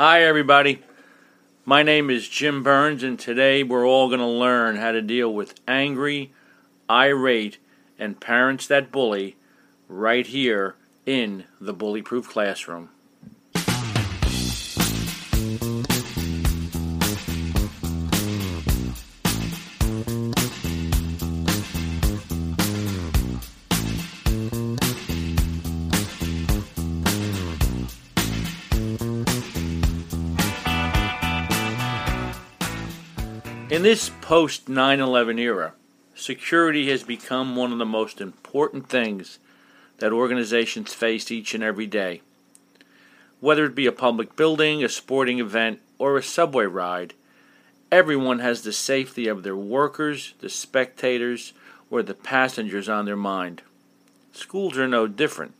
Hi, everybody. My name is Jim Burns, and today we're all going to learn how to deal with angry, irate, and parents that bully right here in the Bully Proof Classroom. In this post 9 11 era, security has become one of the most important things that organizations face each and every day. Whether it be a public building, a sporting event, or a subway ride, everyone has the safety of their workers, the spectators, or the passengers on their mind. Schools are no different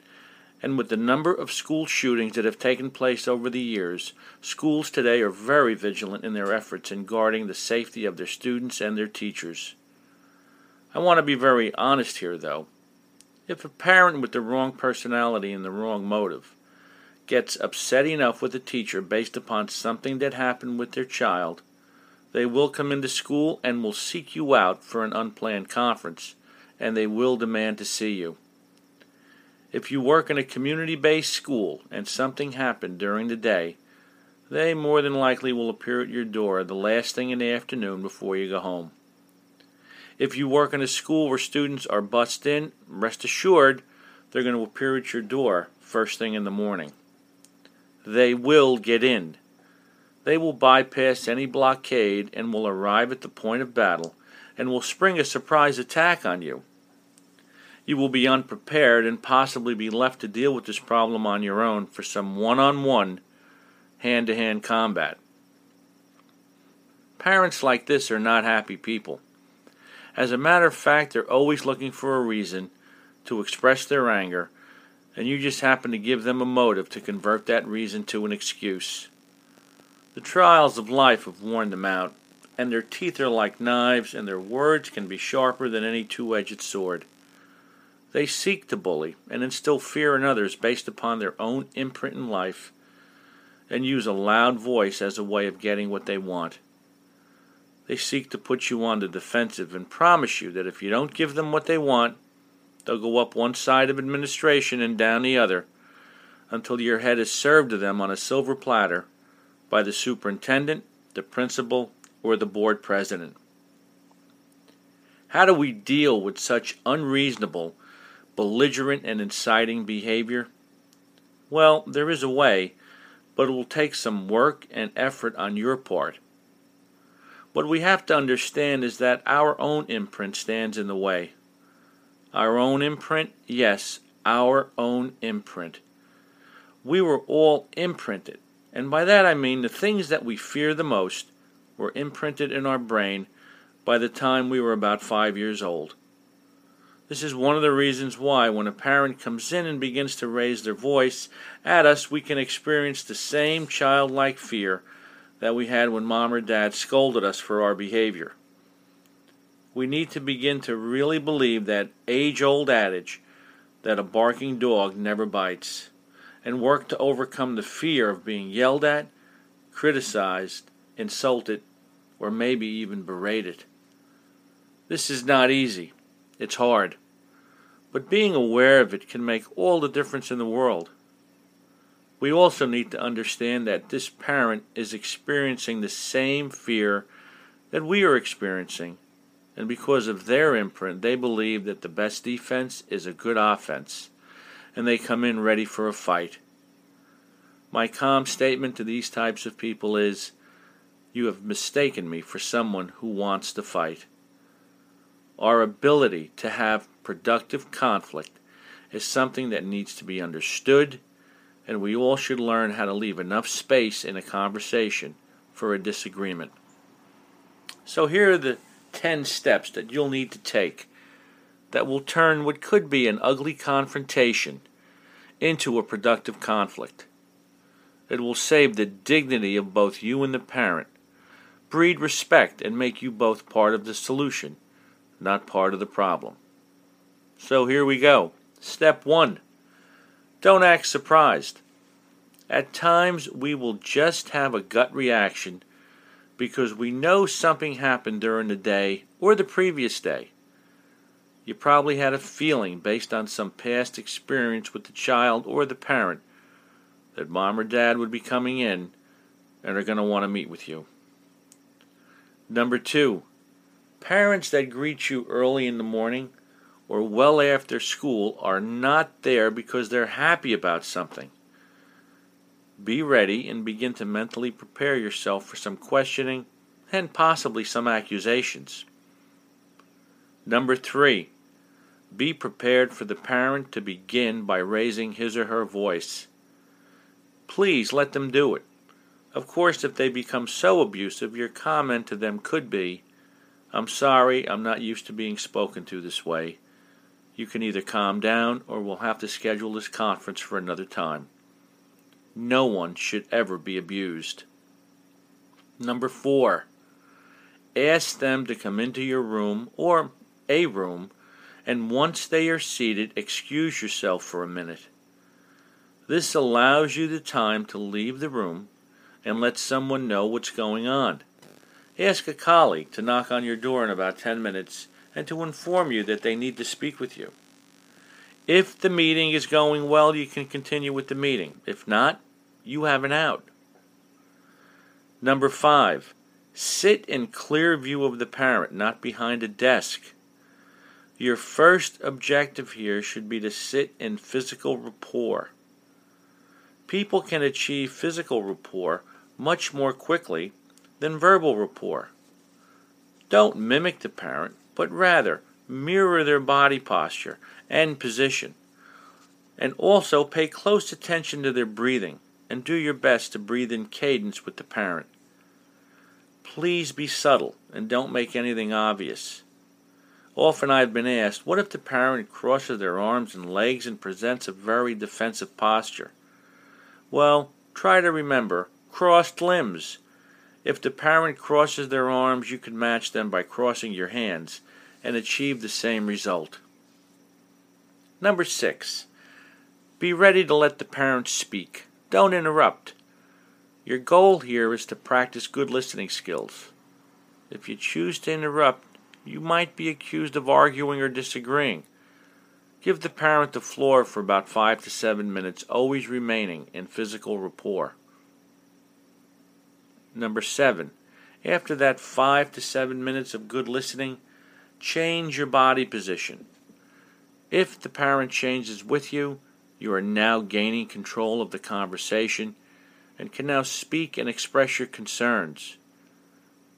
and with the number of school shootings that have taken place over the years, schools today are very vigilant in their efforts in guarding the safety of their students and their teachers. I want to be very honest here, though. If a parent with the wrong personality and the wrong motive gets upset enough with a teacher based upon something that happened with their child, they will come into school and will seek you out for an unplanned conference, and they will demand to see you. If you work in a community based school and something happened during the day, they more than likely will appear at your door the last thing in the afternoon before you go home. If you work in a school where students are bussed in, rest assured they're going to appear at your door first thing in the morning. They will get in. They will bypass any blockade and will arrive at the point of battle and will spring a surprise attack on you you will be unprepared and possibly be left to deal with this problem on your own for some one on one, hand to hand combat. Parents like this are not happy people. As a matter of fact, they're always looking for a reason to express their anger, and you just happen to give them a motive to convert that reason to an excuse. The trials of life have worn them out, and their teeth are like knives, and their words can be sharper than any two edged sword. They seek to bully and instill fear in others based upon their own imprint in life and use a loud voice as a way of getting what they want. They seek to put you on the defensive and promise you that if you don't give them what they want, they'll go up one side of administration and down the other until your head is served to them on a silver platter by the superintendent, the principal, or the board president. How do we deal with such unreasonable belligerent and inciting behavior? Well, there is a way, but it will take some work and effort on your part. What we have to understand is that our own imprint stands in the way. Our own imprint? Yes, our own imprint. We were all imprinted, and by that I mean the things that we fear the most were imprinted in our brain by the time we were about five years old. This is one of the reasons why, when a parent comes in and begins to raise their voice at us, we can experience the same childlike fear that we had when mom or dad scolded us for our behavior. We need to begin to really believe that age old adage that a barking dog never bites and work to overcome the fear of being yelled at, criticized, insulted, or maybe even berated. This is not easy. It's hard. But being aware of it can make all the difference in the world. We also need to understand that this parent is experiencing the same fear that we are experiencing, and because of their imprint, they believe that the best defense is a good offense, and they come in ready for a fight. My calm statement to these types of people is You have mistaken me for someone who wants to fight. Our ability to have productive conflict is something that needs to be understood, and we all should learn how to leave enough space in a conversation for a disagreement. So, here are the 10 steps that you'll need to take that will turn what could be an ugly confrontation into a productive conflict. It will save the dignity of both you and the parent, breed respect, and make you both part of the solution not part of the problem. So here we go. Step one don't act surprised. At times, we will just have a gut reaction because we know something happened during the day or the previous day. You probably had a feeling based on some past experience with the child or the parent that mom or dad would be coming in and are going to want to meet with you. Number two, parents that greet you early in the morning or well after school are not there because they're happy about something. Be ready and begin to mentally prepare yourself for some questioning and possibly some accusations. Number three, be prepared for the parent to begin by raising his or her voice. Please let them do it. Of course, if they become so abusive, your comment to them could be, I'm sorry, I'm not used to being spoken to this way. You can either calm down or we'll have to schedule this conference for another time. No one should ever be abused. Number four, ask them to come into your room or a room and once they are seated, excuse yourself for a minute. This allows you the time to leave the room and let someone know what's going on. Ask a colleague to knock on your door in about 10 minutes and to inform you that they need to speak with you. If the meeting is going well, you can continue with the meeting. If not, you have an out. Number five, sit in clear view of the parent, not behind a desk. Your first objective here should be to sit in physical rapport. People can achieve physical rapport much more quickly than verbal rapport. Don't mimic the parent, but rather mirror their body posture and position. And also pay close attention to their breathing and do your best to breathe in cadence with the parent. Please be subtle and don't make anything obvious. Often I have been asked, what if the parent crosses their arms and legs and presents a very defensive posture? Well, try to remember crossed limbs. If the parent crosses their arms, you can match them by crossing your hands and achieve the same result. Number six, be ready to let the parent speak. Don't interrupt. Your goal here is to practice good listening skills. If you choose to interrupt, you might be accused of arguing or disagreeing. Give the parent the floor for about five to seven minutes, always remaining in physical rapport. Number seven, after that five to seven minutes of good listening, change your body position. If the parent changes with you, you are now gaining control of the conversation and can now speak and express your concerns.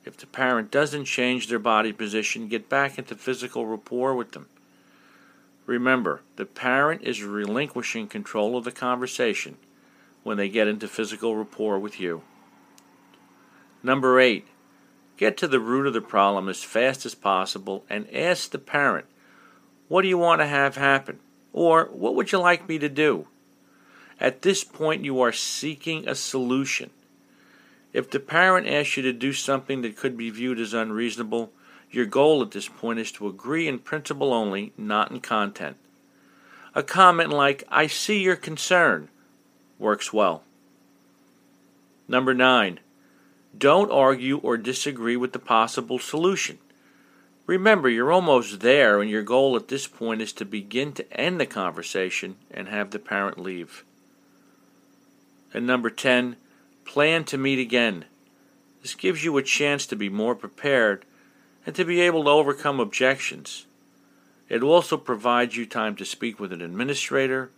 If the parent doesn't change their body position, get back into physical rapport with them. Remember, the parent is relinquishing control of the conversation when they get into physical rapport with you. Number eight, get to the root of the problem as fast as possible and ask the parent, What do you want to have happen? Or, What would you like me to do? At this point, you are seeking a solution. If the parent asks you to do something that could be viewed as unreasonable, your goal at this point is to agree in principle only, not in content. A comment like, I see your concern, works well. Number nine, don't argue or disagree with the possible solution. Remember, you're almost there, and your goal at this point is to begin to end the conversation and have the parent leave. And number 10, Plan to meet again. This gives you a chance to be more prepared and to be able to overcome objections. It also provides you time to speak with an administrator,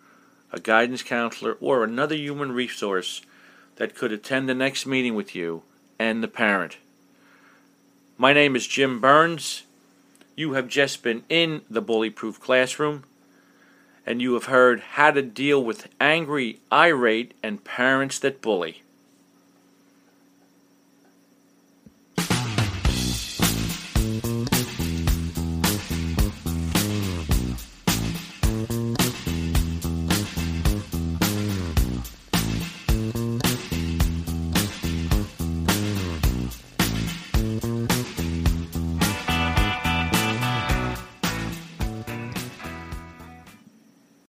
a guidance counselor, or another human resource that could attend the next meeting with you and the parent. My name is Jim Burns. You have just been in the Bully Proof Classroom, and you have heard how to deal with angry, irate, and parents that bully.